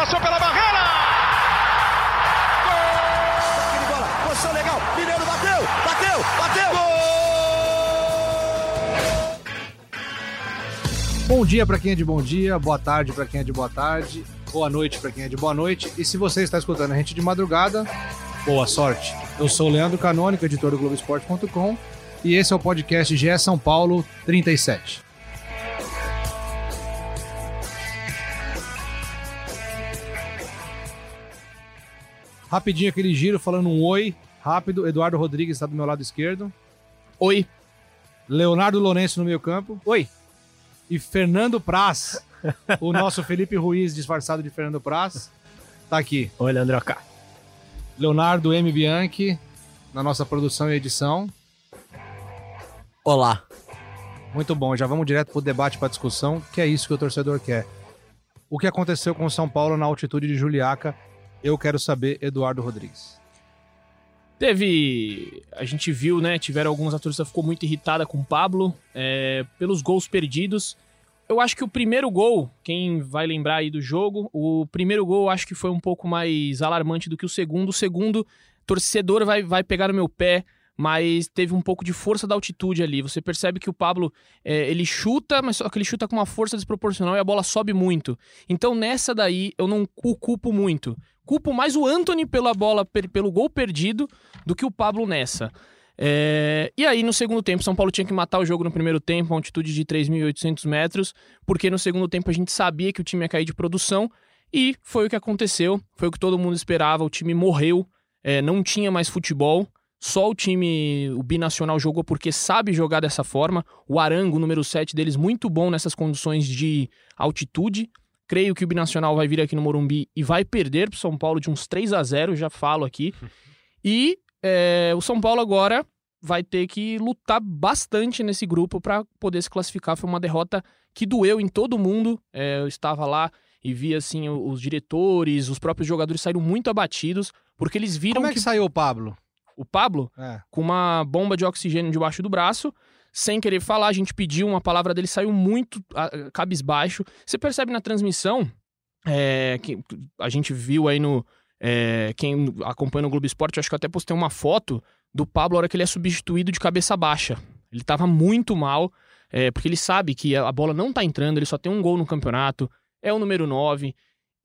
passou pela barreira! Gol! bola, posição legal, Mineiro bateu, bateu, bateu! Gol! Bom dia para quem é de bom dia, boa tarde para quem é de boa tarde, boa noite para quem é de boa noite. E se você está escutando a gente de madrugada, boa sorte. Eu sou o Leandro Canônico, editor do Globoesporte.com, e esse é o podcast GE São Paulo 37. Rapidinho aquele giro falando um oi, rápido. Eduardo Rodrigues está do meu lado esquerdo. Oi. Leonardo Lourenço no meio campo. Oi. E Fernando Praz, o nosso Felipe Ruiz disfarçado de Fernando Praz, tá aqui. Oi, Leandroca. Leonardo M. Bianchi, na nossa produção e edição. Olá. Muito bom, já vamos direto pro debate, pra discussão, que é isso que o torcedor quer. O que aconteceu com o São Paulo na altitude de Juliaca eu quero saber, Eduardo Rodrigues. Teve. A gente viu, né? Tiveram algumas atores que ficou muito irritada com o Pablo é, pelos gols perdidos. Eu acho que o primeiro gol, quem vai lembrar aí do jogo, o primeiro gol acho que foi um pouco mais alarmante do que o segundo. O segundo, torcedor vai, vai pegar no meu pé mas teve um pouco de força da altitude ali. Você percebe que o Pablo é, ele chuta, mas só que ele chuta com uma força desproporcional e a bola sobe muito. Então nessa daí eu não o culpo muito. Culpo mais o Anthony pela bola, pelo gol perdido, do que o Pablo nessa. É... E aí, no segundo tempo, São Paulo tinha que matar o jogo no primeiro tempo, a altitude de 3.800 metros, porque no segundo tempo a gente sabia que o time ia cair de produção, e foi o que aconteceu, foi o que todo mundo esperava, o time morreu, é, não tinha mais futebol. Só o time, o binacional, jogou porque sabe jogar dessa forma. O Arango, número 7 deles, muito bom nessas condições de altitude. Creio que o binacional vai vir aqui no Morumbi e vai perder para o São Paulo de uns 3 a 0 já falo aqui. E é, o São Paulo agora vai ter que lutar bastante nesse grupo para poder se classificar. Foi uma derrota que doeu em todo mundo. É, eu estava lá e vi assim os diretores, os próprios jogadores saíram muito abatidos porque eles viram Como é que, que... saiu o Pablo? o Pablo, é. com uma bomba de oxigênio debaixo do braço. Sem querer falar, a gente pediu uma palavra dele, saiu muito a, cabisbaixo. Você percebe na transmissão, é, que a gente viu aí no. É, quem acompanha no Globo Esporte, acho que eu até postei uma foto do Pablo na hora que ele é substituído de cabeça baixa. Ele tava muito mal, é, porque ele sabe que a bola não tá entrando, ele só tem um gol no campeonato, é o número 9.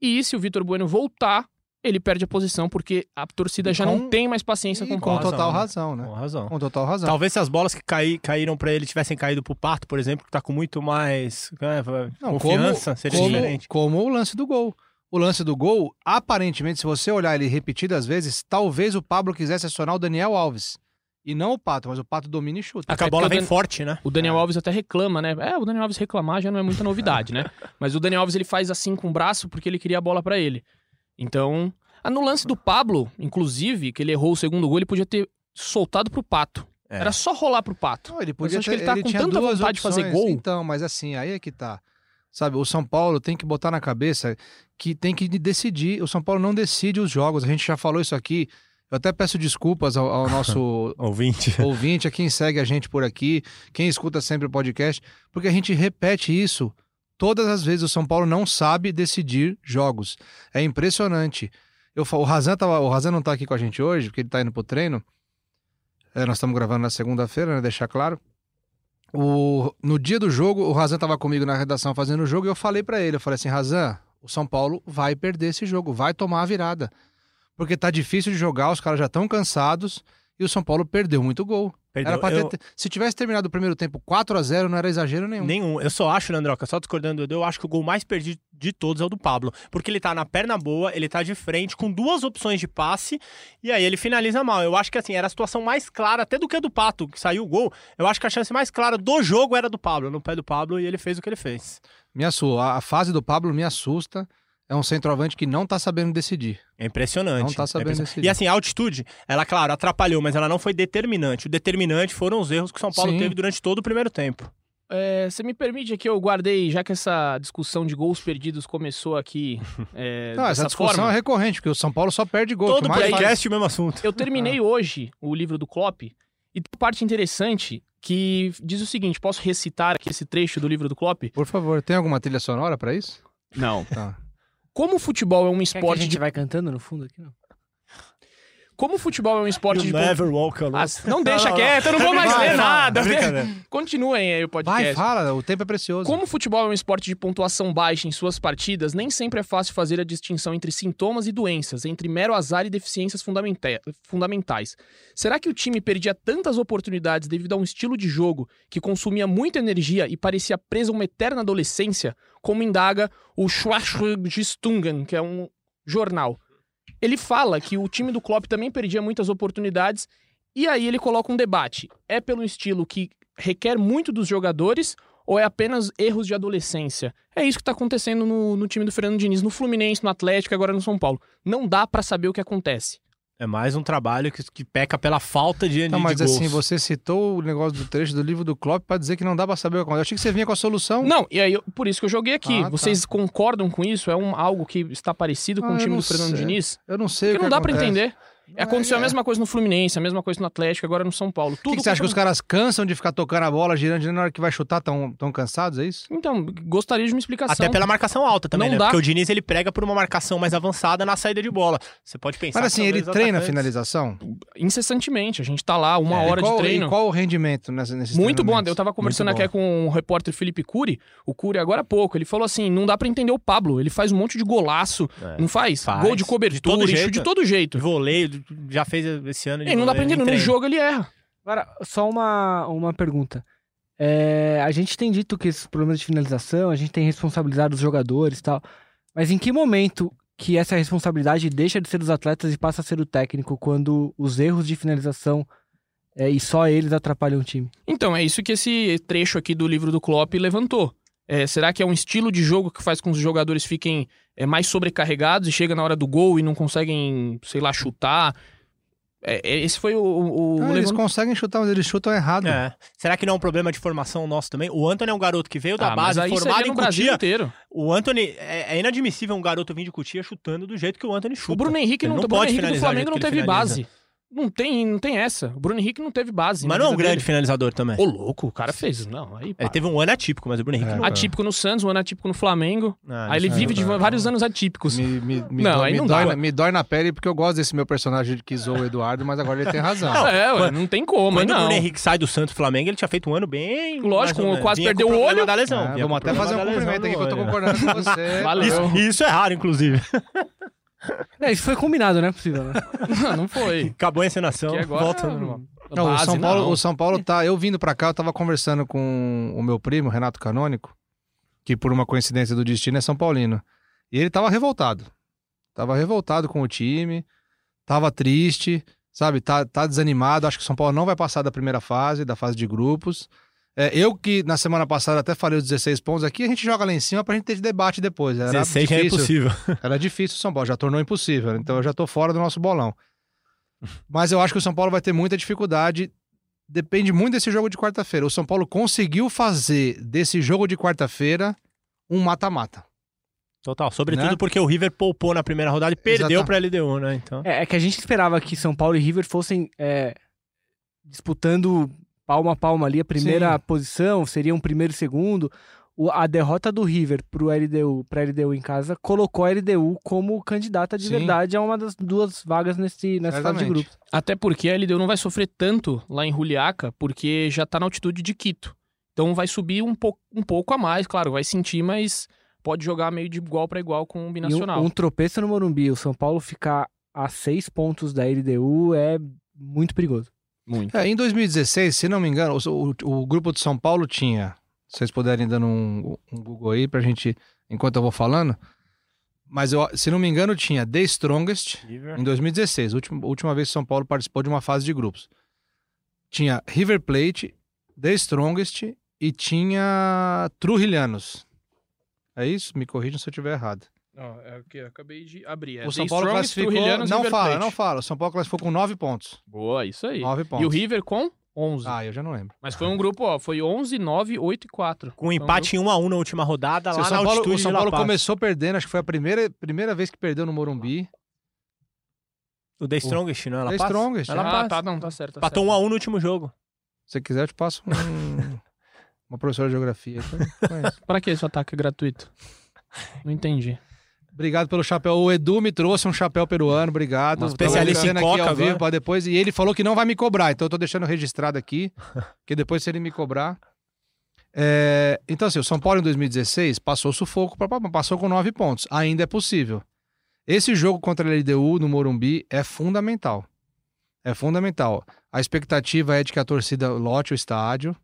E se o Vitor Bueno voltar, ele perde a posição porque a torcida já não tem mais paciência com o Com total razão, né? Com razão. Com total razão. Talvez se as bolas que caí, caíram para ele tivessem caído pro Pato, por exemplo, que tá com muito mais né, não, confiança, como, seria como, diferente. Como o lance do gol. O lance do gol, aparentemente, se você olhar ele repetidas vezes, talvez o Pablo quisesse acionar o Daniel Alves. E não o Pato, mas o Pato domina e chuta. a bola vem Dan... forte, né? O Daniel é. Alves até reclama, né? É, o Daniel Alves reclamar já não é muita novidade, né? Mas o Daniel Alves ele faz assim com o braço porque ele queria a bola para ele. Então, ah, no lance do Pablo, inclusive, que ele errou o segundo gol, ele podia ter soltado pro Pato. É. Era só rolar pro Pato. Não, ele podia ter, que ele tá ele com tanta vontade opções. de fazer gol. Então, mas assim, aí é que tá. Sabe, o São Paulo tem que botar na cabeça que tem que decidir. O São Paulo não decide os jogos. A gente já falou isso aqui. Eu até peço desculpas ao, ao nosso ouvinte. ouvinte, a quem segue a gente por aqui, quem escuta sempre o podcast, porque a gente repete isso todas as vezes. O São Paulo não sabe decidir jogos. É impressionante. Eu, o, Razan o Razan não tá aqui com a gente hoje, porque ele tá indo pro treino. É, nós estamos gravando na segunda-feira, né? Deixar claro. O, no dia do jogo, o Razan tava comigo na redação fazendo o jogo e eu falei para ele, eu falei assim, Razan, o São Paulo vai perder esse jogo, vai tomar a virada. Porque tá difícil de jogar, os caras já estão cansados e o São Paulo perdeu muito gol. Perdeu. Ter, eu... Se tivesse terminado o primeiro tempo 4 a 0 não era exagero nenhum. Nenhum. Eu só acho, Leandroca, só discordando, eu acho que o gol mais perdido de todos é o do Pablo. Porque ele tá na perna boa, ele tá de frente, com duas opções de passe, e aí ele finaliza mal. Eu acho que assim, era a situação mais clara, até do que a do Pato, que saiu o gol. Eu acho que a chance mais clara do jogo era do Pablo, no pé do Pablo, e ele fez o que ele fez. Me assusta. A fase do Pablo me assusta é um centroavante que não tá sabendo decidir. É impressionante. Não tá sabendo é decidir. E assim, a altitude, ela, claro, atrapalhou, mas ela não foi determinante. O determinante foram os erros que o São Paulo Sim. teve durante todo o primeiro tempo. É, você me permite aqui, eu guardei, já que essa discussão de gols perdidos começou aqui. É, não, essa discussão forma, é recorrente, porque o São Paulo só perde gol. Todo podcast o mesmo assunto. Eu terminei hoje o livro do Klopp e tem parte interessante que diz o seguinte: posso recitar aqui esse trecho do livro do Klopp? Por favor, tem alguma trilha sonora para isso? Não. Tá. Como o futebol é um Quer que a esporte gente de vai cantando no fundo aqui? Não? Como o futebol é um esporte de pontu- never walk alone. Ah, não deixa quieto, eu não vou mais Vai, ler vai, nada. Continuem aí o podcast. Vai, fala, o tempo é precioso. Como o futebol é um esporte de pontuação baixa em suas partidas, nem sempre é fácil fazer a distinção entre sintomas e doenças, entre mero azar e deficiências fundamenta- fundamentais. Será que o time perdia tantas oportunidades devido a um estilo de jogo que consumia muita energia e parecia preso a uma eterna adolescência, como indaga o Schwarzstungen, que é um jornal? Ele fala que o time do Klopp também perdia muitas oportunidades e aí ele coloca um debate. É pelo estilo que requer muito dos jogadores ou é apenas erros de adolescência? É isso que tá acontecendo no, no time do Fernando Diniz, no Fluminense, no Atlético agora no São Paulo. Não dá pra saber o que acontece. É mais um trabalho que, que peca pela falta de, Não, de mas gols. assim, você citou o negócio do trecho do livro do Klopp pra dizer que não dá pra saber o que acontece. Eu achei que você vinha com a solução. Não, e aí eu- por isso que eu joguei aqui. Ah, tá. Vocês concordam com isso? É um, algo que está parecido com Ah, o time do Fernando sei. Diniz? Eu não sei Porque o que não dá pra acontece. entender. Não, Aconteceu é- a mesma coisa no Fluminense, a mesma coisa no Atlético, agora no São Paulo. O Tudo que, que você acha que os caras cansam de ficar tocando a bola, girando, girando, na hora que vai chutar, tão, tão cansados, é isso? Então, gostaria de uma explicação. Até pela marcação alta também, Não né? dá. Porque o Diniz ele prega por uma marcação mais avançada na saída de bola. Você pode pensar Mas assim, ele treina a finalização? Incessantemente. A gente tá lá uma É, hora qual, de treino. E qual o rendimento nessa, nesses Muito bom. Eu tava conversando aqui com o repórter Felipe Cury, o Cury agora há pouco. Ele falou assim: não dá pra entender o Pablo. Ele faz um monte de golaço, É. não faz? Faz. Gol de De cobertura, todo e chute jeito. de todo jeito. Voleio, já fez esse ano de E não dá pra entender. No jogo ele erra. Agora, só uma, uma pergunta. É, a gente tem dito que esses problemas de finalização, a gente tem responsabilizado os jogadores e tal. Mas em que momento que essa responsabilidade deixa de ser dos atletas e passa a ser do técnico quando os erros de finalização é, e só eles atrapalham o time? Então, é isso que esse trecho aqui do livro do Klopp levantou. É, será que é um estilo de jogo que faz com que os jogadores fiquem é, mais sobrecarregados e chega na hora do gol e não conseguem, sei lá, chutar? É, é, esse foi o, o, o Ah, eles conseguem chutar, mas eles chutam errado. É. Será que não é um problema de formação nosso também? O Anthony é um garoto que veio da Ah, mas base, aí formado seria em Brasil Cotia. inteiro. O Anthony, é, é inadmissível um garoto vir de Cotia chutando do jeito que o Anthony chuta. O Bruno Henrique Ele não, não o Bruno pode Henrique do Flamengo não teve finaliza. base. Não tem, não tem essa. O Bruno Henrique não teve base. Mas não é um grande dele. finalizador também. Ô, louco, o cara fez. Não, aí. Ele pá. teve um ano atípico, mas o Bruno Henrique É. não. Atípico no Santos, um ano atípico no Flamengo. Ah, aí ele vive é de vários anos atípicos. Me, me, me Não, dói, aí me não dói dá. na- me dói na pele porque eu gosto desse meu personagem que zoa o Eduardo, mas agora ele tem razão. Não, é, ué, não tem como, Quando o não. Bruno Henrique sai do Santos Flamengo, ele tinha feito um ano bem. Lógico, quase Vinha perdeu com o olho. Da lesão. Vinha vamos até fazer um cumprimento aqui que eu tô concordando com você. Valeu. Isso é raro, inclusive. É, isso foi combinado, não é possível, né? Não, não foi. Acabou a encenação, Que agora. volta ao normal. Não, o, base, São Paulo, não. o São Paulo tá. Eu vindo pra cá, eu tava conversando com o meu primo, Renato Canônico, que por uma coincidência do destino é São Paulino. E ele tava revoltado. Tava revoltado com o time, tava triste, sabe? Tá, tá desanimado. Acho que o São Paulo não vai passar da primeira fase, da fase de grupos. É, eu que na semana passada até falei os 16 pontos aqui, a gente joga lá em cima pra gente ter de debate depois. Era 16 já é difícil. impossível. Era difícil o São Paulo, já tornou impossível. Então eu já tô fora do nosso bolão. Mas eu acho que o São Paulo vai ter muita dificuldade. Depende muito desse jogo de quarta-feira. O São Paulo conseguiu fazer desse jogo de quarta-feira um mata-mata. Total. Sobretudo Né? porque o River poupou na primeira rodada e perdeu pra LDU, né? Então. É, é que a gente esperava que São Paulo e River fossem é, disputando palma a palma ali a primeira Sim. posição, seria um primeiro e segundo. O- a derrota do River pro LDU, pra LDU em casa, colocou a LDU como candidata de Sim. verdade a uma das duas vagas nesse, nessa fase de grupos. Até porque a LDU não vai sofrer tanto lá em Juliaca, porque já tá na altitude de Quito. Então vai subir um, pouco um pouco a mais, claro, vai sentir, mas pode jogar meio de igual para igual com o E um, Binacional. um tropeço no Morumbi, o São Paulo ficar a seis pontos da LDU é muito perigoso. Muito. É, em 2016, se não me engano, o, o- o grupo de São Paulo tinha. Se vocês puderem dando um, um Google aí pra gente, enquanto eu vou falando. Mas eu, se não me engano, tinha The Strongest, em 2016, última, última vez que São Paulo participou de uma fase de grupos. Tinha River Plate, The Strongest e tinha Trujillianos. É isso? Me corrijam se eu estiver errado. Ó, é o que eu acabei de abrir. É o São Paulo classificou. Não River fala, Plate. não fala. O São Paulo classificou com 9 pontos. Boa, isso aí. 9 pontos. E o River com 11. Ah, eu já não lembro. Mas foi um grupo, ó, foi 11, 9, 8 e 4. Com um empate em 1 a 1 na última rodada, Se lá São na Paulo, altitude o São Paulo começou perdendo, acho que foi a primeira, primeira vez que perdeu no Morumbi. O The Strongest, não é The Paz? Strongest, É é. La Ah, Paz. tá, não, tá certo. Tá Empatou certo. 1 a 1 no último jogo. Se você quiser, eu te passo um- uma professora de geografia. Pra que esse ataque gratuito? Não entendi. Obrigado pelo chapéu. O Edu me trouxe um chapéu peruano, obrigado. Um especialista em agradecendo aqui coca ao vivo pra depois. E ele falou que não vai me cobrar, então eu tô deixando registrado aqui, que depois se ele me cobrar. É, então, assim, o São Paulo em 2016 passou sufoco, passou com nove pontos. Ainda é possível. Esse jogo contra a LDU no Morumbi é fundamental. É fundamental. A expectativa é de que a torcida lote o estádio,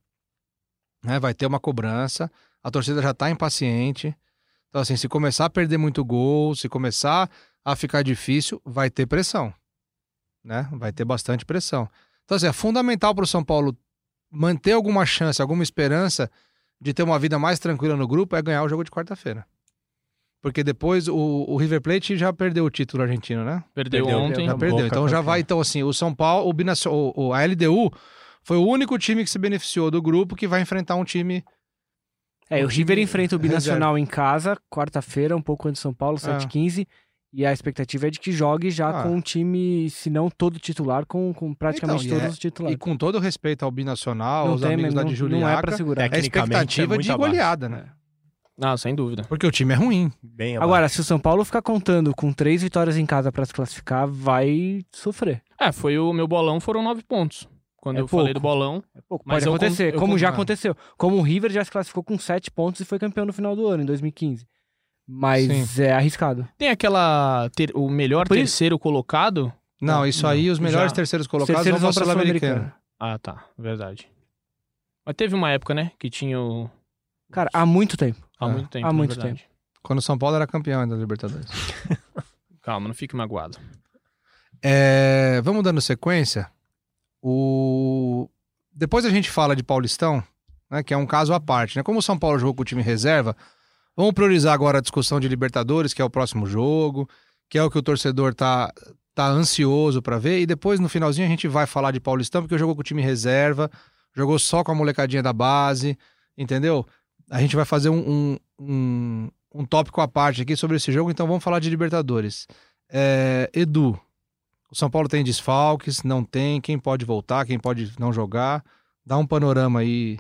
né? Vai ter uma cobrança. A torcida já tá impaciente. Então, assim, se começar a perder muito gol, se começar a ficar difícil, vai ter pressão. Né? Vai ter bastante pressão. Então, assim, é fundamental para o São Paulo manter alguma chance, alguma esperança de ter uma vida mais tranquila no grupo é ganhar o jogo de quarta-feira. Porque depois o, o River Plate já perdeu o título argentino, né? Perdeu, Perdeu, ontem. Já Boca perdeu. Então já vai. Então, assim, o São Paulo, o, Binacio- o, o- a LDU foi o único time que se beneficiou do grupo que vai enfrentar um time. É, o River time enfrenta o Binacional em casa, quarta-feira, um pouco antes de São Paulo, 7h15. E a expectativa é de que jogue já Ah. com um time, se não todo titular, com, com praticamente Então, todos é- os titulares. E com todo respeito ao Binacional, não aos tem, amigos não, lá de não é Juliaca, pra segurar. é Tecnicamente, expectativa é de abaixo. goleada, né? Não, sem dúvida. Porque o time é ruim. Bem abaixo. Agora, se o São Paulo ficar contando com três vitórias em casa pra se classificar, vai sofrer. É, foi o meu bolão, foram nove pontos. Quando É eu falei pouco. do bolão. É pouco, Mas pode acontecer, con- como já ah. aconteceu. Como o River já se classificou com sete pontos e foi campeão no final do ano, em 2015. Mas é arriscado. Tem aquela. ter- o melhor Por isso- terceiro colocado. Não, Não, isso aí, os melhores já. terceiros Os colocados terceiros vão pra pra Sul-Americana. Ah, tá. Verdade. Mas teve uma época, né? Que tinha o. Cara, há muito tempo. Há Ah, muito tempo. há muito verdade. Quando o São Paulo era campeão ainda da Libertadores. Calma, não fique magoado. É, vamos dando sequência. O... Depois a gente fala de Paulistão, né, que é um caso à parte. Né? Como o São Paulo jogou com o time reserva, vamos priorizar agora a discussão de Libertadores, que é o próximo jogo, que é o que o torcedor tá, tá ansioso para ver. E depois, no finalzinho, a gente vai falar de Paulistão, porque jogou com o time reserva, jogou só com a molecadinha da base, entendeu? A gente vai fazer um, um, um, um tópico à parte aqui sobre esse jogo, então vamos falar de Libertadores. É, Edu, o São Paulo tem desfalques, não tem, quem pode voltar, quem pode não jogar. Dá um panorama aí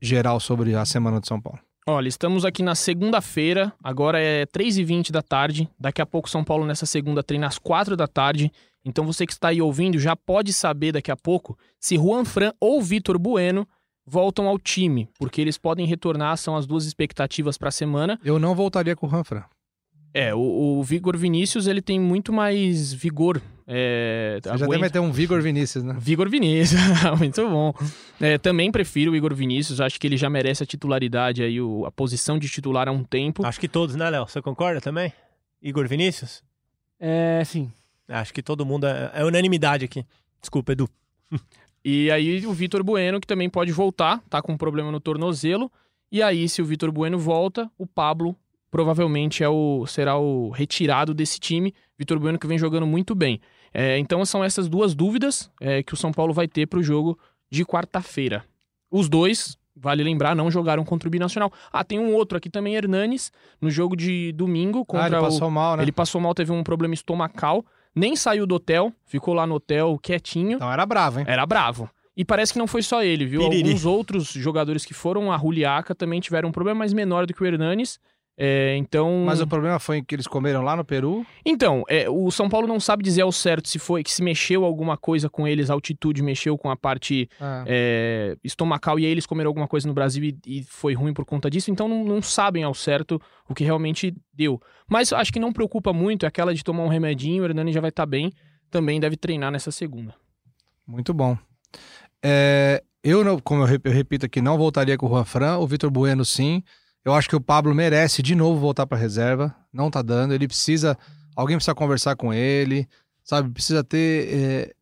geral sobre a semana de São Paulo. Olha, estamos aqui na segunda-feira, agora é 3h20 da tarde. Daqui a pouco São Paulo nessa segunda treina às 4 da tarde. Então você que está aí ouvindo já pode saber daqui a pouco se Juan Fran ou Vitor Bueno voltam ao time, porque eles podem retornar, são as duas expectativas para a semana. Eu não voltaria com o Ranfran. É, o, o Vigor Vinícius ele tem muito mais vigor. É, Você já aguenta- deve meter um Vigor Vinícius, né? Vigor Vinícius, muito bom. É, também prefiro o Igor Vinícius, acho que ele já merece a titularidade aí, o- a posição de titular há um tempo. Acho que todos, né, Léo? Você concorda também? Igor Vinícius? É, sim. Acho que todo mundo é, é unanimidade aqui. Desculpa, Edu. E aí o Vitor Bueno, que também pode voltar, tá com um problema no tornozelo. E aí, se o Vitor Bueno volta, o Pablo provavelmente é o, será o retirado desse time. Vitor Bueno que vem jogando muito bem. É, então são essas duas dúvidas é, que o São Paulo vai ter para o jogo de quarta-feira. Os dois, vale lembrar, não jogaram contra o Binacional. Ah, tem um outro aqui também, Hernanes, no jogo de domingo Ah, contra ele o passou mal, né? Ele passou mal, teve um problema estomacal, nem saiu do hotel, ficou lá no hotel quietinho. Então era bravo, hein? Era bravo. E parece que não foi só ele, viu? Piriri. Alguns outros jogadores que foram a Juliaca também tiveram um problema mais menor do que o Hernanes. É, então. Mas o problema foi que eles comeram lá no Peru. Então, é, o São Paulo não sabe dizer ao certo se foi que se mexeu alguma coisa com eles, a altitude mexeu com a parte Ah, é, estomacal e aí eles comeram alguma coisa no Brasil e, e foi ruim por conta disso, então não, não sabem ao certo o que realmente deu. Mas acho que não preocupa muito, é aquela de tomar um remedinho, o Hernani já vai estar bem, também deve treinar nessa segunda. Muito bom. É, eu, não- como eu repito aqui, não voltaria com o Juan Fran. O Vitor Bueno, sim. Eu acho que o Pablo merece de novo voltar para reserva. Não tá dando. Ele precisa. Alguém precisa conversar com ele, sabe? Precisa ter. é,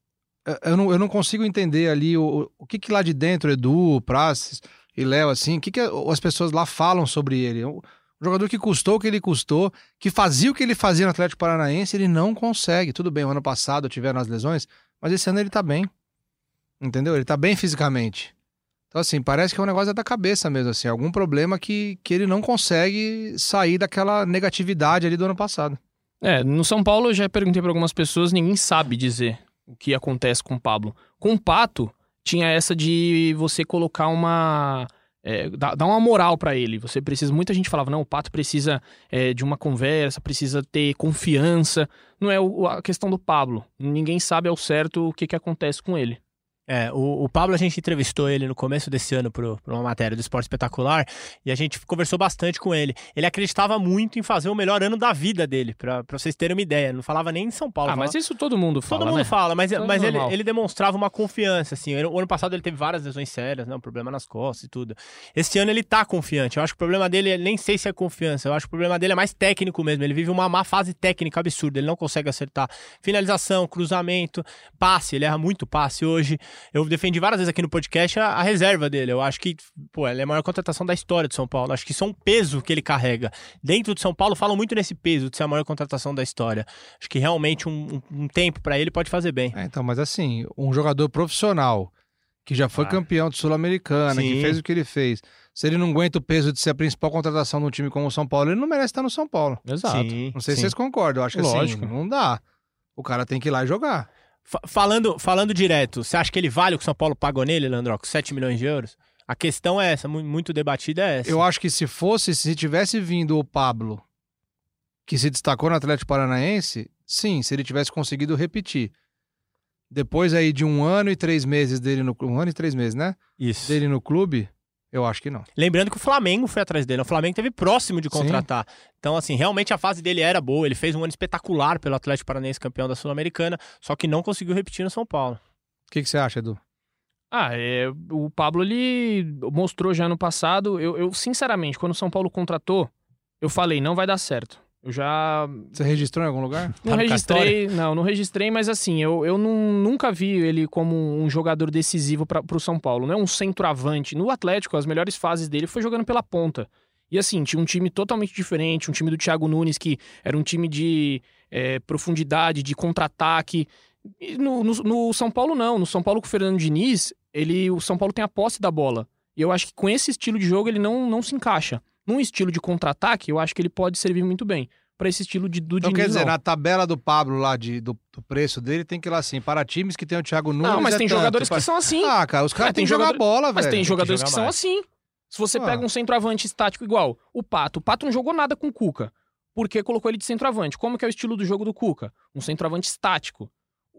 eu, não, eu não consigo entender ali o, o que, que lá de dentro, Edu, Praces e Léo, assim, o que, que as pessoas lá falam sobre ele. Um jogador que custou o que ele custou, que fazia o que ele fazia no Atlético Paranaense, ele não consegue. Tudo bem, o ano passado tiveram as lesões, mas esse ano ele tá bem. Entendeu? Ele tá bem fisicamente. Então, assim, parece que é um negócio da cabeça mesmo, assim. Algum problema que, que ele não consegue sair daquela negatividade ali do ano passado. É, no São Paulo eu já perguntei para algumas pessoas, ninguém sabe dizer o que acontece com o Pablo. Com o Pato, tinha essa de você colocar uma é, dá uma moral pra ele. Você precisa. Muita gente falava, não, o Pato precisa é, de uma conversa, precisa ter confiança. Não é o- a questão do Pablo. Ninguém sabe ao certo o que, que acontece com ele. É, o, o Pablo, a gente entrevistou ele no começo desse ano para uma matéria do Esporte Espetacular e a gente conversou bastante com ele. Ele acreditava muito em fazer o melhor ano da vida dele, pra vocês terem uma ideia. Não falava nem em São Paulo. ah, falava- mas isso todo mundo fala. Todo mundo né? fala, mas, Isso é mas ele, ele demonstrava uma confiança, assim. O ano passado ele teve várias lesões sérias, né? Um problema nas costas e tudo. Esse ano ele tá confiante. Eu acho que o problema dele, nem sei se é confiança, eu acho que o problema dele é mais técnico mesmo. Ele vive uma má fase técnica absurda, ele não consegue acertar finalização, cruzamento, passe, ele erra muito passe hoje. Eu defendi várias vezes aqui no podcast a, a reserva dele. Eu acho que, pô, ela é a maior contratação da história de São Paulo. Acho que isso é um peso que ele carrega. Dentro de São Paulo falam muito nesse peso de ser a maior contratação da história. Acho que realmente um, um- um tempo pra ele pode fazer bem. É, então, mas assim, um jogador profissional que já foi Ah. campeão de Sul-Americana, que fez o que ele fez, se ele não aguenta o peso de ser a principal contratação de um time como o São Paulo, ele não merece estar no São Paulo. Exato. Sim, Não sei sim. se vocês concordam, eu acho que Lógico. assim, não dá. O cara tem que ir lá e jogar. Fa- falando, falando direto, você acha que ele vale o que o São Paulo pagou nele, Landroco? 7 milhões de euros? A questão é essa, mu- muito debatida é essa. Eu acho que se fosse, se tivesse vindo o Pablo, que se destacou no Atlético Paranaense, sim, se ele tivesse conseguido repetir. Depois aí de um ano e três meses dele no um ano e três meses, né? Isso. Dele no clube, eu acho que não. Lembrando que o Flamengo foi atrás dele. O Flamengo teve próximo de Sim. contratar. Então, assim, realmente a fase dele era boa. Ele fez um ano espetacular pelo Atlético Paranaense, campeão da Sul-Americana, só que não conseguiu repetir no São Paulo. O que, que você acha, Edu? Ah, é, o Pablo ele mostrou já no passado. Eu, eu, sinceramente, quando o São Paulo contratou, eu falei, não vai dar certo. Eu já Você registrou em algum lugar? não Tá registrei, não, não registrei, mas assim, eu, eu não- nunca vi ele como um jogador decisivo para o São Paulo, não é um centroavante. No Atlético, as melhores fases dele foi jogando pela ponta. E assim, tinha um time totalmente diferente, um time do Thiago Nunes que era um time de é, profundidade, de contra-ataque. No, no- no São Paulo, não. No São Paulo com o Fernando Diniz, ele, o São Paulo tem a posse da bola. E eu acho que com esse estilo de jogo ele não, não se encaixa. Num estilo de contra-ataque, eu acho que ele pode servir muito bem. Para esse estilo de, do Então Diniz, quer dizer, não. na tabela do Pablo lá de, do, do preço dele, tem que ir lá assim, para times que tem o Thiago Nunes Não, mas é tem tanto, jogadores para- que são assim. Ah, cara, os caras Ah, têm tem que jogar jogador- bola, mas velho. tem jogadores jogar que são mais. assim. Se você Ah. pega um centroavante estático igual o Pato, o Pato não jogou nada com o Cuca. Porque colocou ele de centroavante. Como que é o estilo do jogo do Cuca? Um centroavante estático.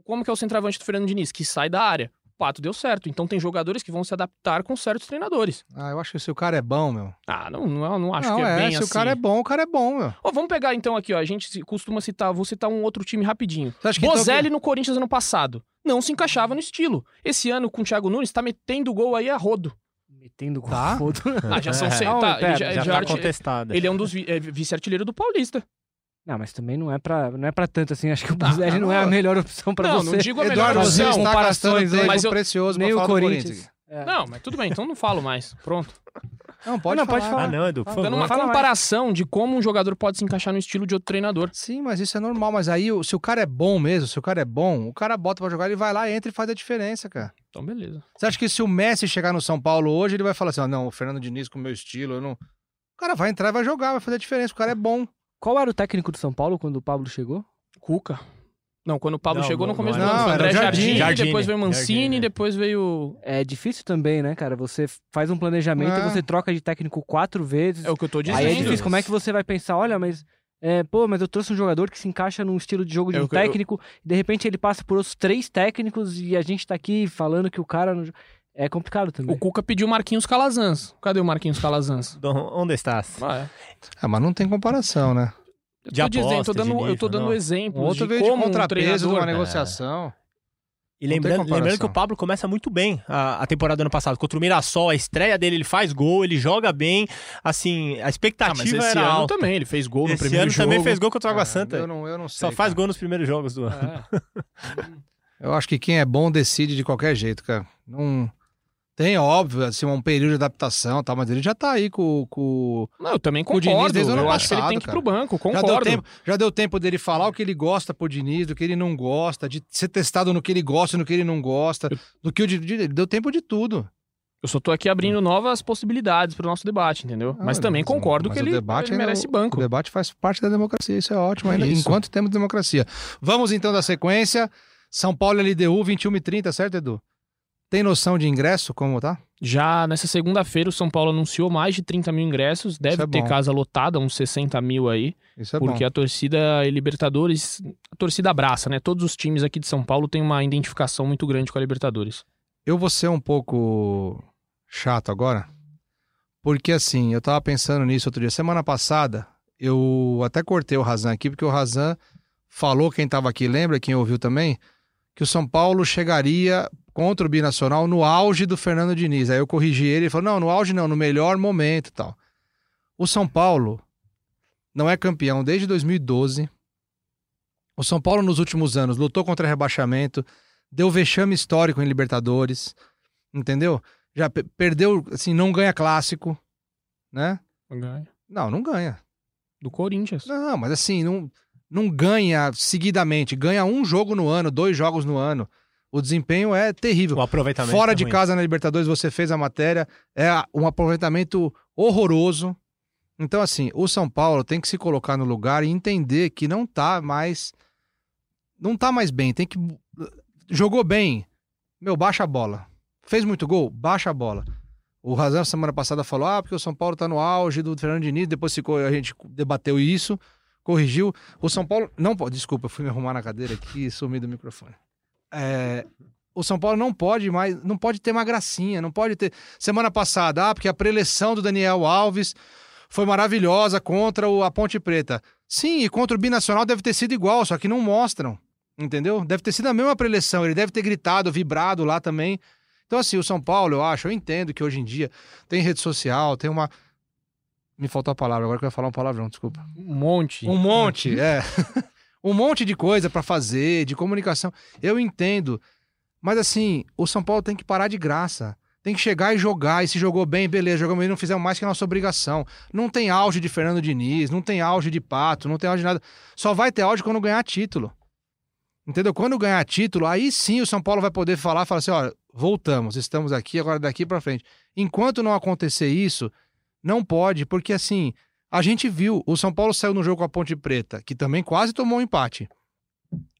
Como que é o centroavante do Fernando Diniz? Que sai da área. O Pato deu certo. Então tem jogadores que vão se adaptar com certos treinadores. Ah, eu acho que se o cara é bom, meu. Ah, não, não, não acho não, que é, bem se assim. o cara é bom, o cara é bom, meu. Ó, vamos pegar então aqui, ó. A gente se- costuma citar, vou citar um outro time rapidinho. Então Bozelli no Corinthians ano passado. Não se encaixava no estilo. Esse ano com o Thiago Nunes tá metendo gol aí a rodo. Metendo gol. Tá. foda. Ah, já são É. seis. Tá, pera, ele já, Já já tá contestado. Ele é um dos vi- é, vice-artilheiro do Paulista. Não, mas também não é pra, não é pra tanto assim. Acho que o Ah, Bozelli não, é a não. melhor opção pra não, você. não digo a melhor Eduardo, você opção. está gastando comparações aí, mas eu- precioso Nem pra o Corinthians. Corinthians. É. Não, mas tudo bem, então não falo mais. Pronto. Não, pode Não, falar. pode falar. Ah, não, Edu, por Ah. Dando uma Fala mais. comparação de como um jogador pode se encaixar no estilo de outro treinador. Sim, mas isso é normal. Mas aí, o- se o cara é bom mesmo, se o cara é bom, o cara bota pra jogar, ele vai lá, entra e faz a diferença, cara. Então, beleza. Você acha que se o Messi chegar no São Paulo hoje, ele vai falar assim, ó, não, o Fernando Diniz com o meu estilo, eu não... O cara vai entrar e vai jogar, vai fazer a diferença, o cara é bom. Qual era o técnico do São Paulo quando o Pablo chegou? Cuca. Não, quando o Pablo Não, chegou não, no começo não do ano, foi André era o Jardim. Jardine. depois veio Mancini, Jardine. depois veio... É difícil também, né, cara? Você faz um planejamento, É. você troca de técnico quatro vezes. É o que eu tô dizendo. Aí é difícil. Como é que você vai pensar, olha, mas. É, pô, mas eu trouxe um jogador que se encaixa num estilo de jogo de É um o que eu- técnico, e de repente ele passa por outros três técnicos e a gente tá aqui falando que o cara. não- É complicado também. O Cuca pediu Marquinhos Calazans. Cadê o Marquinhos Calazans? Do- Onde estás? Ah, é. Ah, mas não tem comparação, né? Eu De tô dizendo, eu tô aposta, dando, eu tô nível, dando exemplos Um outro de veio de como um contrapeso de uma negociação. E Não tem lembrando, lembrando que o Pablo começa muito bem a, a temporada do ano passado. Contra o Mirassol, a estreia dele, ele faz gol, ele joga bem. Assim, a Ah, mas expectativa esse era ano alta. também, ele fez gol no Esse primeiro ano jogo. também fez gol contra o Água Ah, Santa. Eu não, eu não sei. Só faz cara. gol nos primeiros jogos do ano. É. Eu acho que quem é bom decide de qualquer jeito, cara. Não... Tem, óbvio, assim, um período de adaptação e tal, mas ele já tá aí com, com... Não, eu também Com o Diniz concordo. desde o ano eu acho que ele passado, tem que ir pro banco, Já deu, concordo. tempo, já deu tempo dele falar o que ele gosta pro Diniz, do que ele não gosta, de ser testado no que ele gosta e no que ele não gosta, do que o Diniz... Ele deu tempo de tudo. Eu só tô aqui abrindo novas possibilidades pro nosso debate, entendeu? Ah, mas também mas- concordo mas que o ele, debate ele ainda- merece O banco. debate faz parte da democracia, isso é ótimo ainda, Isso. enquanto temos democracia. Vamos então da sequência. São Paulo LDU, 21 e 30, certo, Edu? Tem noção de ingresso como tá? Já nessa segunda-feira, o São Paulo anunciou mais de 30 mil ingressos. Deve é ter bom. casa lotada, uns 60 mil aí. Isso é porque bom. a torcida e Libertadores, a torcida abraça, né? Todos os times aqui de São Paulo têm uma identificação muito grande com a Libertadores. Eu vou ser um pouco chato agora, porque assim, eu tava pensando nisso outro dia. Semana passada, eu até cortei o Razan aqui, porque o Razan falou, quem tava aqui, lembra, quem ouviu também, que o São Paulo chegaria contra o Binacional no auge do Fernando Diniz. Aí eu corrigi ele e falou: não, no auge não, no melhor momento e tal. O São Paulo não é campeão desde 2012. O São Paulo, nos últimos anos, lutou contra rebaixamento, deu vexame histórico em Libertadores, entendeu? Já pe- perdeu, assim, não ganha clássico, né? Não, não ganha. Do Corinthians. Não, mas assim, não, não ganha seguidamente. Ganha um jogo no ano, dois jogos no ano. O desempenho é terrível. O aproveitamento. Fora é de ruim. casa na Libertadores, você fez a matéria, é um aproveitamento horroroso. Então, assim, o São Paulo tem que se colocar no lugar e entender que não tá mais. Não tá mais bem. Tem que. Jogou bem. Meu, baixa a bola. Fez muito gol? Baixa a bola. O Razão semana passada falou: ah, porque o São Paulo tá no auge do Fernando Diniz. Depois ficou, a gente debateu isso, corrigiu. O São Paulo. Não pode. Desculpa, fui me arrumar na cadeira aqui e sumi do microfone. É, o São Paulo não pode mais, não pode ter uma gracinha, não pode ter. Semana passada, ah, porque a preleção do Daniel Alves foi maravilhosa contra o, a Ponte Preta. Sim, e contra o Binacional deve ter sido igual, só que não mostram. Entendeu? Deve ter sido a mesma preleção, ele deve ter gritado, vibrado lá também. Então, assim, o São Paulo, eu acho, eu entendo que hoje em dia tem rede social, tem uma. Me faltou a palavra, agora que eu ia falar um palavrão, desculpa. Um monte. Um monte, é. um monte de coisa pra fazer, de comunicação. Eu entendo. Mas assim, o São Paulo tem que parar de graça. Tem que chegar e jogar. E se jogou bem, beleza. Jogamos bem, não fizemos mais que a nossa obrigação. Não tem auge de Fernando Diniz, não tem auge de Pato, não tem auge de nada. Só vai ter auge quando ganhar título. Entendeu? Quando ganhar título, aí sim o São Paulo vai poder falar, falar assim, olha, voltamos, estamos aqui, agora daqui pra frente. Enquanto não acontecer isso, não pode, porque assim, a gente viu, o São Paulo saiu no jogo com a Ponte Preta, que também quase tomou um empate,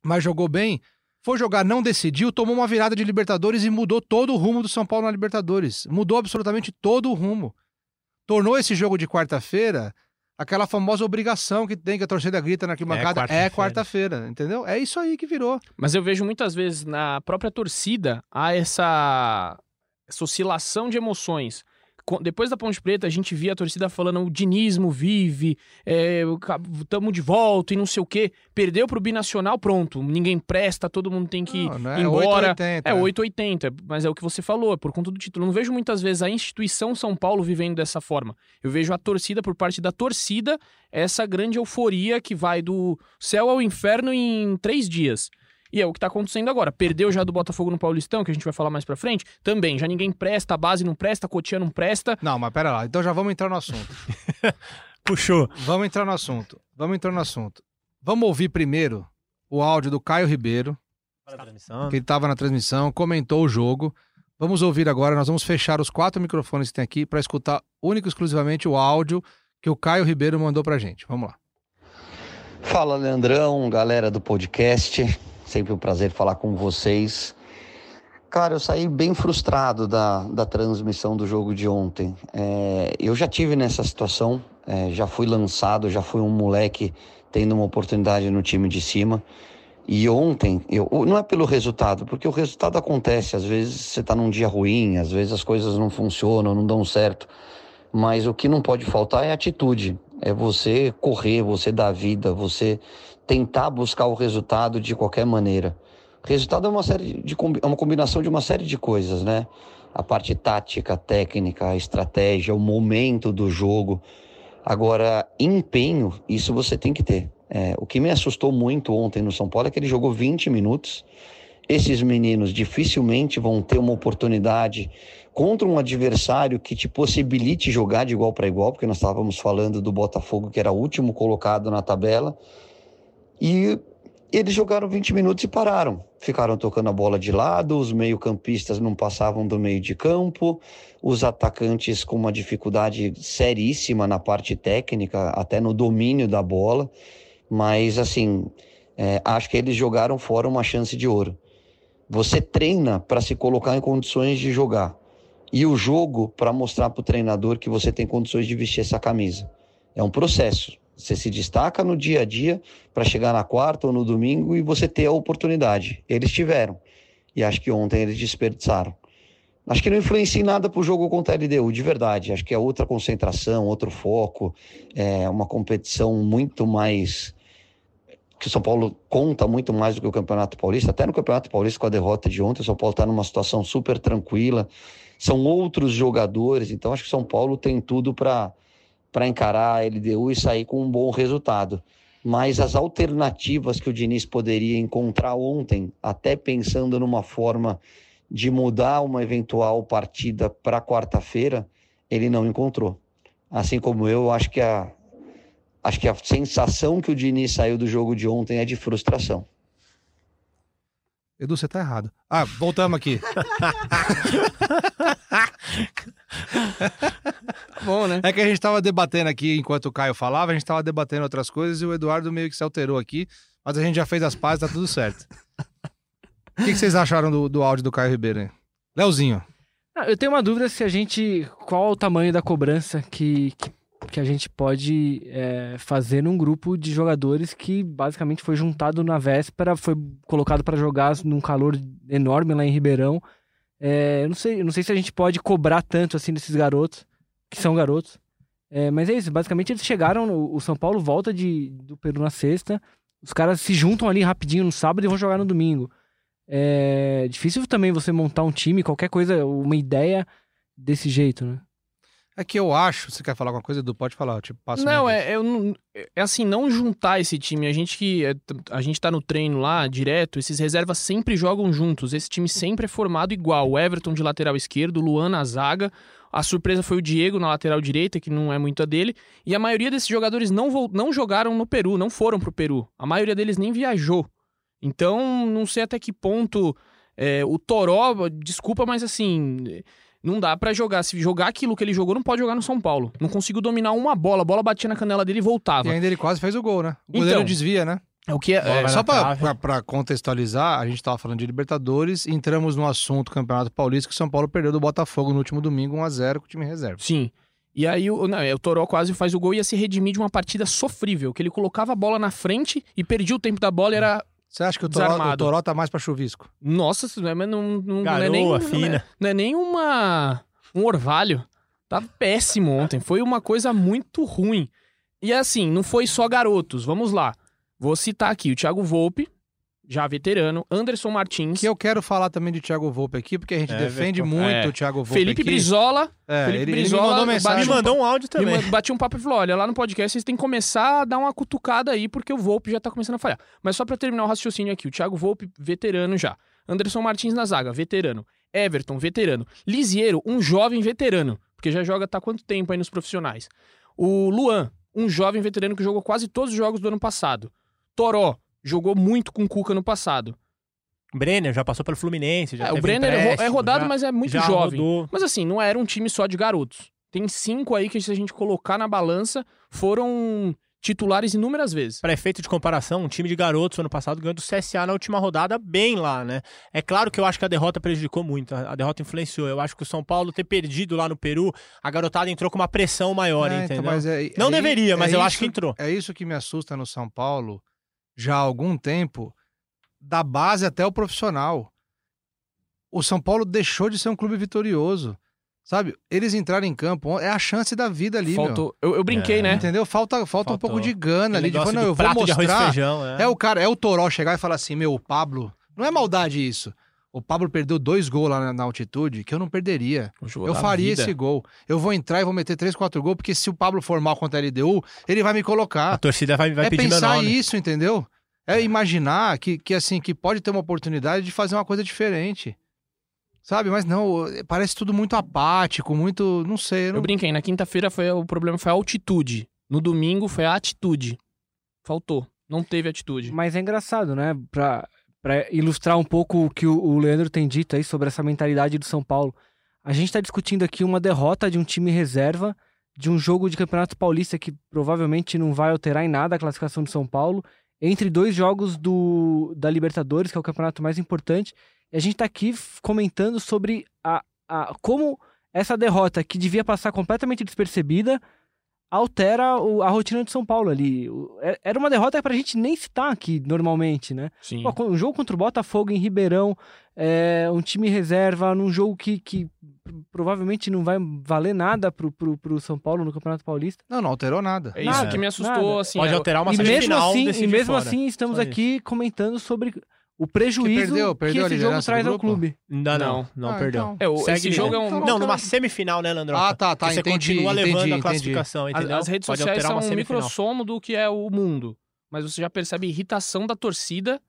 mas jogou bem, foi jogar, não decidiu, tomou uma virada de Libertadores e mudou todo o rumo do São Paulo na Libertadores. Mudou absolutamente todo o rumo. Tornou esse jogo de quarta-feira aquela famosa obrigação que tem que a torcida grita na arquibancada. quarta-feira. É quarta-feira, entendeu? É isso aí que virou. Mas eu vejo muitas vezes na própria torcida há essa, essa oscilação de emoções. Depois da Ponte Preta, a gente via a torcida falando o dinismo vive, estamos de volta e não sei o quê. Perdeu pro Binacional, pronto. Ninguém presta, todo mundo tem que Não, não ir embora. 880. É 880, mas é o que você falou, é por conta do título. Eu não vejo muitas vezes a instituição São Paulo vivendo dessa forma. Eu vejo a torcida, por parte da torcida, essa grande euforia que vai do céu ao inferno em três dias. E é o que tá acontecendo agora. Perdeu já do Botafogo no Paulistão, que a gente vai falar mais pra frente. Também, já ninguém presta, a base não presta, a Cotia não presta. Não, mas pera lá. Então já vamos entrar no assunto. Puxou. Vamos entrar no assunto. Vamos entrar no assunto. Vamos ouvir primeiro o áudio do Caio Ribeiro, que ele estava na transmissão, comentou o jogo. Vamos ouvir agora, nós vamos fechar os quatro microfones que tem aqui para escutar único e exclusivamente o áudio que o Caio Ribeiro mandou pra gente. Vamos lá. Fala Leandrão, galera do podcast. Sempre um prazer falar com vocês. Cara, eu saí bem frustrado da, da transmissão do jogo de ontem. É, eu já tive nessa situação, é, já fui lançado, já fui um moleque tendo uma oportunidade no time de cima. E ontem, eu, não é pelo resultado, porque o resultado acontece. Às vezes você tá num dia ruim, às vezes as coisas não funcionam, não dão certo. Mas o que não pode faltar é atitude. É você correr, você dar vida, você tentar buscar o resultado de qualquer maneira. Resultado é uma série de é uma combinação de uma série de coisas, né? A parte tática, técnica, estratégia, o momento do jogo. Agora, empenho, isso você tem que ter. É, o que me assustou muito ontem no São Paulo é que ele jogou 20 minutos. Esses meninos dificilmente vão ter uma oportunidade contra um adversário que te possibilite jogar de igual para igual, porque nós estávamos falando do Botafogo, que era o último colocado na tabela. E eles jogaram 20 minutos e pararam. Ficaram tocando a bola de lado, os meio-campistas não passavam do meio de campo, os atacantes com uma dificuldade seríssima na parte técnica, até no domínio da bola. Mas, assim, é, acho que eles jogaram fora uma chance de ouro. Você treina para se colocar em condições de jogar. E o jogo para mostrar para o treinador que você tem condições de vestir essa camisa. É um processo. Você se destaca no dia a dia para chegar na quarta ou no domingo e você ter a oportunidade. Eles tiveram. E acho que ontem eles desperdiçaram. Acho que não influencia em nada para o jogo contra a LDU, de verdade. Acho que é outra concentração, outro foco, é uma competição muito mais. que o São Paulo conta muito mais do que o Campeonato Paulista. Até no Campeonato Paulista, com a derrota de ontem, o São Paulo está numa situação super tranquila. São outros jogadores, então acho que o São Paulo tem tudo para encarar a LDU e sair com um bom resultado. Mas as alternativas que o Diniz poderia encontrar ontem, até pensando numa forma de mudar uma eventual partida para quarta-feira, ele não encontrou. Assim como eu, acho que a acho que a sensação que o Diniz saiu do jogo de ontem é de frustração. Edu, você tá errado. Ah, voltamos aqui. Tá bom, né? É que a gente tava debatendo aqui enquanto o Caio falava, a gente tava debatendo outras coisas e o Eduardo meio que se alterou aqui, mas a gente já fez as pazes, tá tudo certo. O que, que vocês acharam do, do áudio do Caio Ribeiro? hein? Leozinho. Ah, Eu tenho uma dúvida se a gente. Qual o tamanho da cobrança que, que, que a gente pode é, fazer num grupo de jogadores que basicamente foi juntado na véspera, foi colocado para jogar num calor enorme lá em Ribeirão. É, eu não sei, eu não sei se a gente pode cobrar tanto assim desses garotos, que são garotos. É, mas é isso, basicamente eles chegaram, o São Paulo volta de, do Peru na sexta, os caras se juntam ali rapidinho no sábado e vão jogar no domingo. É difícil também você montar um time, qualquer coisa, uma ideia desse jeito, né? É que eu acho. Você quer falar alguma coisa, Edu? Pode falar, te passo. Não, é, eu não- é assim, não juntar esse time. A gente que é, a gente tá no treino lá direto, esses reservas sempre jogam juntos. Esse time sempre é formado igual. O Everton de lateral esquerdo, o Luan na zaga. A surpresa foi o Diego na lateral direita, que não é muito a dele. E a maioria desses jogadores não, não jogaram no Peru, não foram pro Peru. A maioria deles nem viajou. Então, não sei até que ponto é, o Toró, desculpa, mas assim, não dá pra jogar. Se jogar aquilo que ele jogou, não pode jogar no São Paulo. Não consigo dominar uma bola. A bola batia na canela dele e voltava. E ainda ele quase fez o gol, né? O goleiro Então, desvia, né? É o que é, é, Só pra contextualizar, a gente tava falando de Libertadores, entramos no assunto Campeonato Paulista que o São Paulo perdeu do Botafogo no último domingo 1x0 com o time reserva. Sim. E aí o, não, é, o Toró quase faz o gol e ia se redimir de uma partida sofrível, que ele colocava a bola na frente e perdia o tempo da bola e era. Você acha que o Toró, o. Toró tá mais pra chuvisco? Nossa, não é, mas não, não, não é Garoa, nem. não é- fina. Não é nem uma. um orvalho. Tá péssimo ontem. Foi uma coisa muito ruim. E assim, não foi só garotos. Vamos lá. Vou citar aqui o Thiago Volpe, já veterano, Anderson Martins, Que eu quero falar também de Thiago Volpe aqui, porque a gente É, defende muito É. o Thiago Volpe Felipe aqui. Brizola. É, Felipe ele, ele Brizola me mandou mensagem. Me mandou um áudio também. bati um papo e falou: olha, lá no podcast vocês têm que começar a dar uma cutucada aí, porque o Volpe já tá começando a falhar. Mas só pra terminar o raciocínio aqui, o Thiago Volpe, veterano já. Anderson Martins na zaga, veterano. Everton, veterano. Lisieiro, um jovem veterano, porque já joga tá há quanto tempo aí nos profissionais. O Luan, um jovem veterano que jogou quase todos os jogos do ano passado. Toró, jogou muito com o Cuca no passado. Brenner já passou pelo Fluminense. Já É, o Brenner é é rodado, já- mas é muito jovem. rodou. Mas assim, não era um time só de garotos. Tem cinco aí que, se a gente colocar na balança, foram titulares inúmeras vezes. Para efeito de comparação, um time de garotos ano passado ganhou do CSA na última rodada bem lá, né? É claro que eu acho que a derrota prejudicou muito, a derrota influenciou. Eu acho que o São Paulo ter perdido lá no Peru, a garotada entrou com uma pressão maior, É, então, entendeu? mas é- Não é- deveria, mas é eu acho isso- que entrou. É isso que me assusta no São Paulo já há algum tempo, da base até o profissional. O São Paulo deixou de ser um clube vitorioso. Sabe? Eles entraram em campo, é a chance da vida ali, meu. Faltou. Eu, eu brinquei, É. né? Entendeu? Falta, falta um pouco de gana ali. De não, eu vou prato de arroz e mostrar. feijão, é. É o cara, é o Toró chegar e falar assim: meu, o Pablo. Não é maldade isso. O Pablo perdeu dois gols lá na, na altitude que eu não perderia. Eu faria vida. esse gol. Eu vou entrar e vou meter três, quatro gols, porque se o Pablo for mal contra a LDU, ele vai me A colocar. torcida vai, vai é pedir meu pensar nome. isso, entendeu? É imaginar que, que, assim, que pode ter uma oportunidade de fazer uma coisa diferente. Sabe? Mas não, parece tudo muito apático, muito. Não sei. eu Eu não- brinquei. Na quinta-feira foi o problema foi a altitude. No domingo foi a atitude. Faltou. Não teve atitude. Mas é engraçado, né? Pra, pra ilustrar um pouco o que o, Leandro tem dito aí sobre essa mentalidade do São Paulo. A gente tá discutindo aqui uma derrota de um time reserva, de um jogo de Campeonato Paulista que provavelmente não vai alterar em nada a classificação do São Paulo, entre dois jogos do, da Libertadores, que é o campeonato mais importante. E a gente tá aqui comentando sobre a, a, como essa derrota, que devia passar completamente despercebida, altera o- a rotina de São Paulo ali. O- é- Era uma derrota pra gente nem citar aqui normalmente, né? Sim. Pô, um jogo contra o Botafogo em Ribeirão, é, um time reserva, num jogo que, que provavelmente não vai valer nada pro, pro, pro São Paulo no Campeonato Paulista. Não, não alterou nada. É isso Nada, que me assustou, nada. assim. Pode é- alterar uma e mesmo semifinal assim, e mesmo fora. assim estamos Só aqui comentando sobre o prejuízo perdeu- perdeu a que esse jogo traz ao clube. Ainda não, Não. não Ah, perdeu. então. É, o- Segue esse jogo é um. Não, numa semifinal, né, Landro? Ah, tá, tá, Que você entendi, continua entendi, levando a entendi. classificação, As, entendeu? as redes Pode sociais alterar são uma um semifinal. microsomo do que é o mundo. Mas você já percebe a irritação da torcida.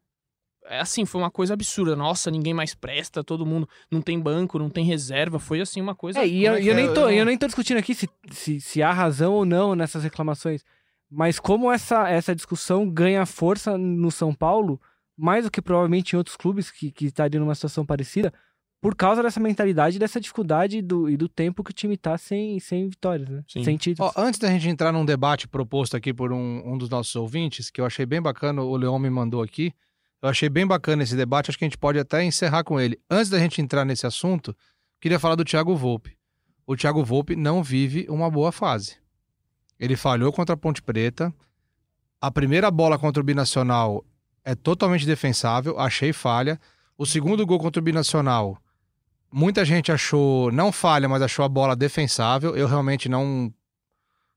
É assim, foi uma coisa absurda. Nossa, ninguém mais presta, todo mundo não tem banco, não tem reserva. Foi assim uma coisa. É, e eu, é que eu é? nem tô, eu nem tô discutindo aqui se, se, se há razão ou não nessas reclamações. Mas como essa, essa discussão ganha força no São Paulo, mais do que provavelmente em outros clubes que, que estariam numa situação parecida, por causa dessa mentalidade, dessa dificuldade do, e do tempo que o time tá sem, sem vitórias, né? Sim. Sem títulos. Ó, antes da gente entrar num debate proposto aqui por um, um dos nossos ouvintes, que eu achei bem bacana, o Leão me mandou aqui. Eu achei bem bacana esse debate, acho que a gente pode até encerrar com ele. Antes da gente entrar nesse assunto, queria falar do Thiago Volpe. O Thiago Volpe não vive uma boa fase. Ele falhou contra a Ponte Preta. A primeira bola contra o Binacional é totalmente defensável, achei falha. O segundo gol contra o Binacional, muita gente achou, não falha, mas achou a bola defensável. Eu realmente não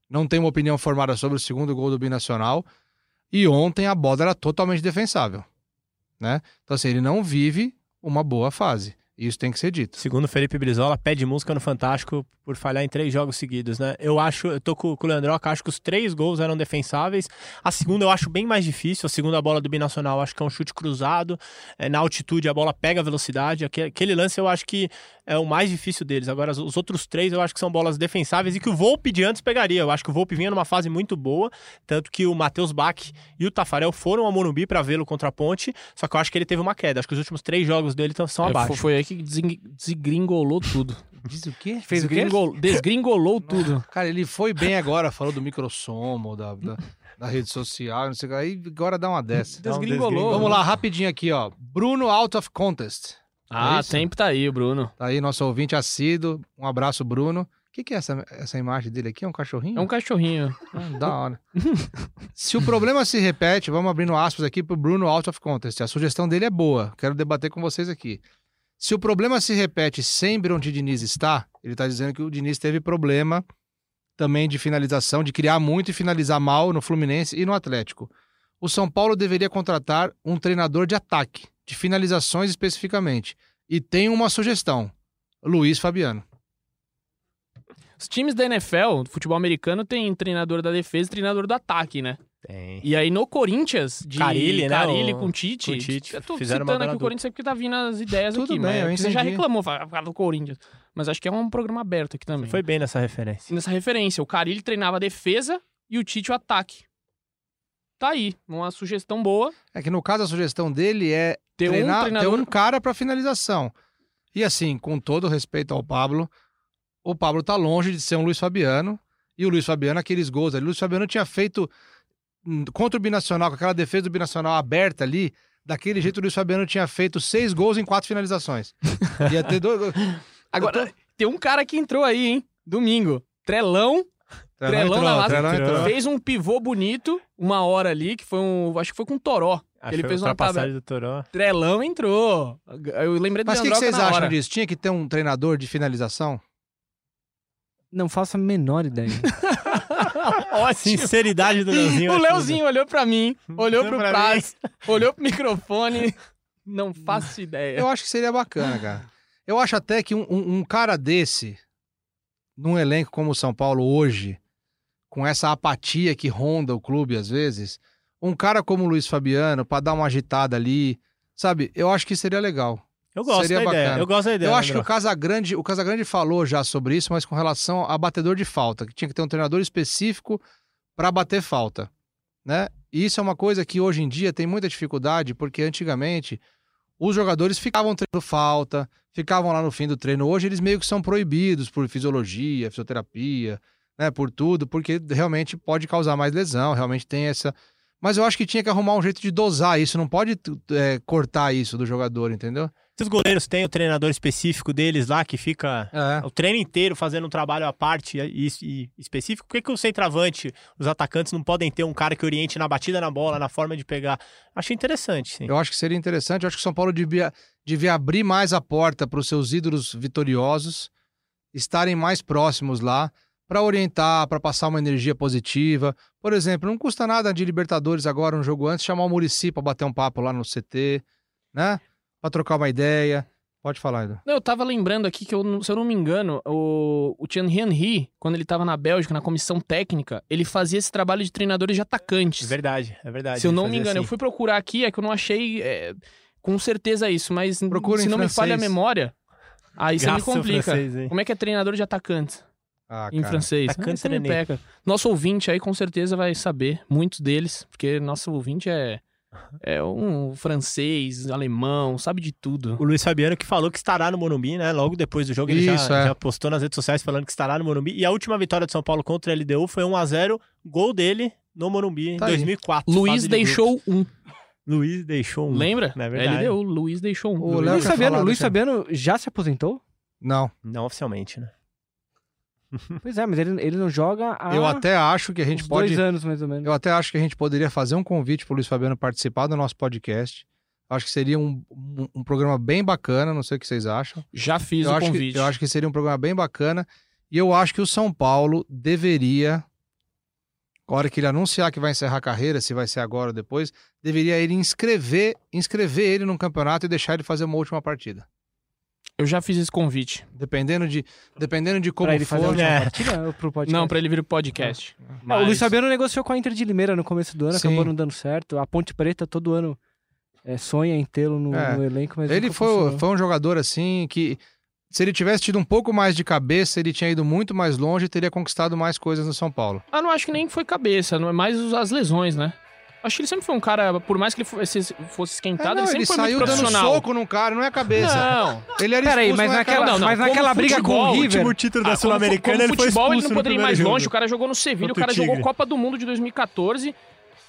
não tenho uma opinião formada sobre o segundo gol do Binacional. E ontem a bola era totalmente defensável, né? Então assim, ele não vive uma boa fase. Isso tem que ser dito. Segundo o Felipe Brizola, pede música no Fantástico por falhar em três jogos seguidos, né? Eu acho, eu tô com, com o Leandroca, acho que os três gols eram defensáveis. A segunda eu acho bem mais difícil. A segunda bola do Binacional, acho que é um chute cruzado. É, na altitude a bola pega a velocidade. Aquele, aquele lance eu acho que é o mais difícil deles. Agora, os, os outros três eu acho que são bolas defensáveis e que o Volpe de antes pegaria. Eu acho que o Volpe vinha numa fase muito boa, tanto que o Matheus Bach e o Tafarel foram ao Morumbi para vê-lo contra a Ponte, só que eu acho que ele teve uma queda. Acho que os últimos três jogos dele são É, abaixo. foi- Foi aí que desgringolou tudo. Diz o quê? Fez o quê? Desgringol- Desgringolou tudo. Cara, ele foi bem agora, falou do microsomo, da, da, da rede social, não sei o que. Aí agora dá uma dessa. Desgringolou. Vamos lá, rapidinho aqui, ó. Bruno out of contest. Ah, É sempre tá aí, Bruno. Tá aí nosso ouvinte assíduo. Um abraço, Bruno. O que, que é essa, essa imagem dele aqui? É um cachorrinho? É um cachorrinho. Ah, da hora. se o problema se repete, vamos abrindo aspas aqui pro Bruno out of contest. A sugestão dele é boa. Quero debater com vocês aqui. Se o problema se repete sempre onde Diniz está, ele tá dizendo que o Diniz teve problema também de finalização, de criar muito e finalizar mal no Fluminense e no Atlético. O São Paulo deveria contratar um treinador de ataque, de finalizações especificamente. E tem uma sugestão: Luiz Fabiano. Os times da NFL, do futebol americano, tem treinador da defesa e treinador do ataque, né? Tem. E aí no Corinthians, de Carilli, né, Carilli o- com Tite, com Tite, eu tô fizeram citando aqui o. Corinthians porque tá vindo as ideias Tudo aqui, bem, mas você já reclamou fala fala do Corinthians. Mas acho que é um programa aberto aqui também. Foi bem nessa referência. nessa referência. O Carilli treinava a defesa e o Tite o ataque. Tá aí, uma sugestão boa. É que no caso a sugestão dele é Ter treinar, um treinador... ter um cara para finalização. E assim, com todo o respeito ao Pablo, o Pablo tá longe de ser um Luiz Fabiano. E o Luiz Fabiano, aqueles gols ali. O Luiz Fabiano tinha feito contra o Binacional, com aquela defesa do Binacional aberta ali. Daquele jeito, o Luiz Fabiano tinha feito seis gols em quatro finalizações. Ia ter dois. Agora, tem um cara que entrou aí, hein? Domingo. Trelão, Trelão na lata. Trelão entrou. fez um pivô bonito, uma hora ali, que foi um. Acho que foi com o Toró. Acho Ele que fez uma passagem do Toró. Trelão entrou. Eu lembrei do Mas o que, que vocês acham hora. disso? Tinha que ter um treinador de finalização? Não faço a menor ideia. Ótimo. Sinceridade do Leozinho. O Leozinho olhou pra mim, olhou pro pra Praz, olhou pro microfone. Não faço ideia. Eu acho que seria bacana, cara. Eu acho até que um, um- um cara desse, num elenco como o São Paulo hoje, com essa apatia que ronda o clube às vezes, um cara como o Luiz Fabiano, pra dar uma agitada ali, sabe? Eu acho que seria legal. Eu gosto Seria da ideia. bacana. Eu gosto da ideia. eu acho que o. Casagrande, o Casagrande falou já sobre isso, mas com relação a batedor de falta, que tinha que ter um treinador específico para bater falta, né? E isso é uma coisa que hoje em dia tem muita dificuldade, porque antigamente os jogadores ficavam treinando falta, ficavam lá no fim do treino. Hoje eles meio que são proibidos por fisiologia, fisioterapia, né, por tudo, porque realmente pode causar mais lesão, realmente tem essa Mas eu acho que tinha que arrumar um jeito de dosar isso, não pode é, cortar isso do jogador, entendeu? Se os goleiros têm o treinador específico deles lá, que fica É. o treino inteiro fazendo um trabalho à parte e, e específico, por que, que o centroavante, os atacantes, não podem ter um cara que oriente na batida na bola, na forma de pegar? Acho interessante, sim. Eu acho que seria interessante. Eu acho que o São Paulo devia, devia abrir mais a porta para os seus ídolos vitoriosos estarem mais próximos lá para orientar, para passar uma energia positiva. Por exemplo, não custa nada de Libertadores agora, um jogo antes, chamar o Murici para bater um papo lá no CT, né? Para trocar uma ideia. Pode falar, Edu. Não, eu tava lembrando aqui que, eu se eu não me engano, o, o Thierry Henry, quando ele tava na Bélgica, na comissão técnica, ele fazia esse trabalho de treinadores de É atacantes. verdade, é verdade. se eu não me engano, eu assim. fui procurar aqui, é que eu não achei é, com certeza isso, mas Procura se não me falha a francês. memória, aí você me complica. francês? Como é que é treinador de atacantes Ah, em cara. francês? Atacante você me peca. Nosso ouvinte aí com certeza vai saber, muitos deles, porque nosso ouvinte é, é um francês, alemão, sabe de tudo. O Luiz Fabiano que falou que estará no Morumbi, né? Logo depois do jogo, ele já, Isso, é. já postou nas redes sociais falando que estará no Morumbi. E a última vitória do São Paulo contra a LDU foi 1x0, gol dele no Morumbi em Tá aí. 2004. Luiz de deixou um. grupos. Luiz deixou um. Lembra? Não é verdade. LDU, Luiz deixou um. O Luiz, Fabiano, falar, Luiz Fabiano já se aposentou? Não. Não oficialmente, né? Pois é, mas ele, ele não joga há Eu até acho que a gente pode. dois anos, mais ou menos. Eu até acho que a gente poderia fazer um convite para o Luiz Fabiano participar do nosso podcast. Acho que seria um, um, um programa bem bacana, não sei o que vocês acham. Já fiz eu, o acho convite. que, eu acho que seria um programa bem bacana. E eu acho que o São Paulo deveria, na hora que ele anunciar que vai encerrar a carreira, se vai ser agora ou depois, deveria ele inscrever, inscrever ele num campeonato e deixar ele fazer uma última partida. Eu já fiz esse convite. Dependendo de, dependendo de como pra ele fazer a for. última É. partida ou pro podcast? Não, pra ele vir o podcast. Ah, O Luiz Fabiano negociou com a Inter de Limeira no começo do ano, Sim. acabou não dando certo. A Ponte Preta todo ano é, sonha em tê-lo no, É. no elenco, mas Ele foi, funcionou. foi um jogador assim que, se ele tivesse tido um pouco mais de cabeça, ele tinha ido muito mais longe e teria conquistado mais coisas no São Paulo. Ah, não acho que nem foi cabeça, não é mais as lesões, né? Acho que ele sempre foi um cara, por mais que ele fosse, fosse É, esquentado, não, ele sempre ele foi saiu muito dando profissional. soco num cara, não é a cabeça. Não, Ele era Peraí, mas não é naquela. Não, não, mas naquela briga com futebol, o o River... último título da Ah, Sul-Americana, ele foi futebol, expulso ele não poderia ir mais primeiro longe. jogo. O cara jogou no Sevilha, o o cara jogou. Copa do Mundo de 2014,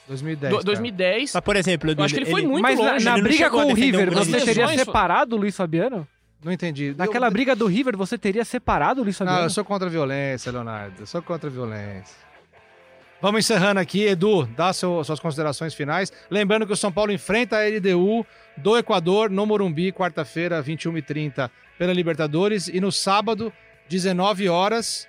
2010. do- cara. 2010. Mas, por exemplo, Eu acho que ele foi muito Mas na, longe. na ele não briga com o River, você teria separado o Luiz Fabiano? Não entendi. Naquela eu... briga do River, você teria separado o Luiz Não, Fabiano? eu sou contra a violência, Leonardo. Eu sou contra a violência. Vamos encerrando aqui. Edu, dá seu- suas considerações finais. Lembrando que o São Paulo enfrenta a LDU do Equador no Morumbi, quarta-feira, 21h30, pela Libertadores. E no sábado, 19 horas,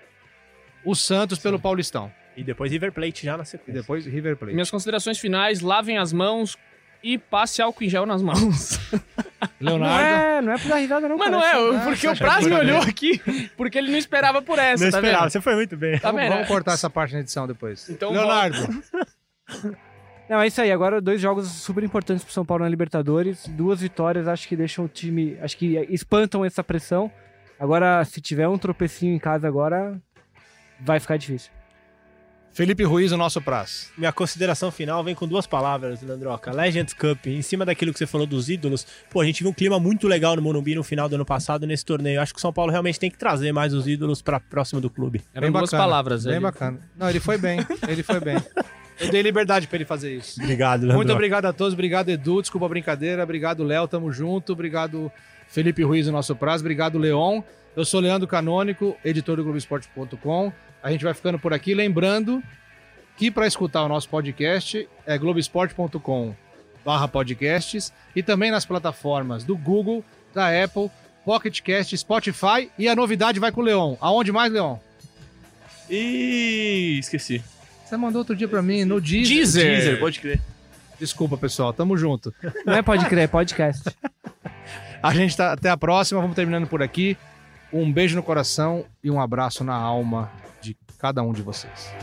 o Santos pelo Paulistão. E depois River Plate já na E sequência. depois River Plate. Minhas considerações finais, lavem as mãos e passe álcool em gel nas mãos. Não Leonardo. é, não é pra dar risada não, Mas não cara. é, Ah, porque você o acha Praz me olhou bem? aqui, porque ele não esperava por essa, Não tá esperava, vendo? você foi muito bem. Tá Vamos, vamos cortar essa parte na edição depois. Então, Leonardo. Não, é isso aí. Agora dois jogos super importantes pro São Paulo na Libertadores. Duas vitórias, acho que deixam o time. Acho que espantam essa pressão. Agora, se tiver um tropecinho em casa agora, vai ficar difícil. Felipe Ruiz, o nosso prazo. Minha consideração final vem com duas palavras, Leandroca. Legends Cup, em cima daquilo que você falou dos ídolos, pô, a gente viu um clima muito legal no Morumbi no final do ano passado nesse torneio. Acho que o São Paulo realmente tem que trazer mais os ídolos pra próximo do clube. Eram duas palavras. Bem ele- bacana. Não, ele foi bem. Ele foi bem. Eu dei liberdade pra ele fazer isso. Obrigado, Muito Leandroca. obrigado a todos, obrigado Edu, desculpa a brincadeira, obrigado Léo, tamo junto, obrigado Felipe Ruiz, o nosso prazo, obrigado Leon. Eu sou Leandro Canônico, editor do Globoesporte.com. A gente vai ficando por aqui, lembrando que para escutar o nosso podcast é globoesporte.com barra podcasts e também nas plataformas do Google, da Apple, Pocket Cast, Spotify e a novidade vai com o Leon. Aonde mais, Leon? Ih, esqueci. Você mandou outro dia pra mim no Deezer. Deezer. Deezer, pode crer. Desculpa, pessoal, tamo junto. Não é pode crer, é podcast. A gente tá até a próxima, vamos terminando por aqui. Um beijo no coração e um abraço na alma cada um de vocês.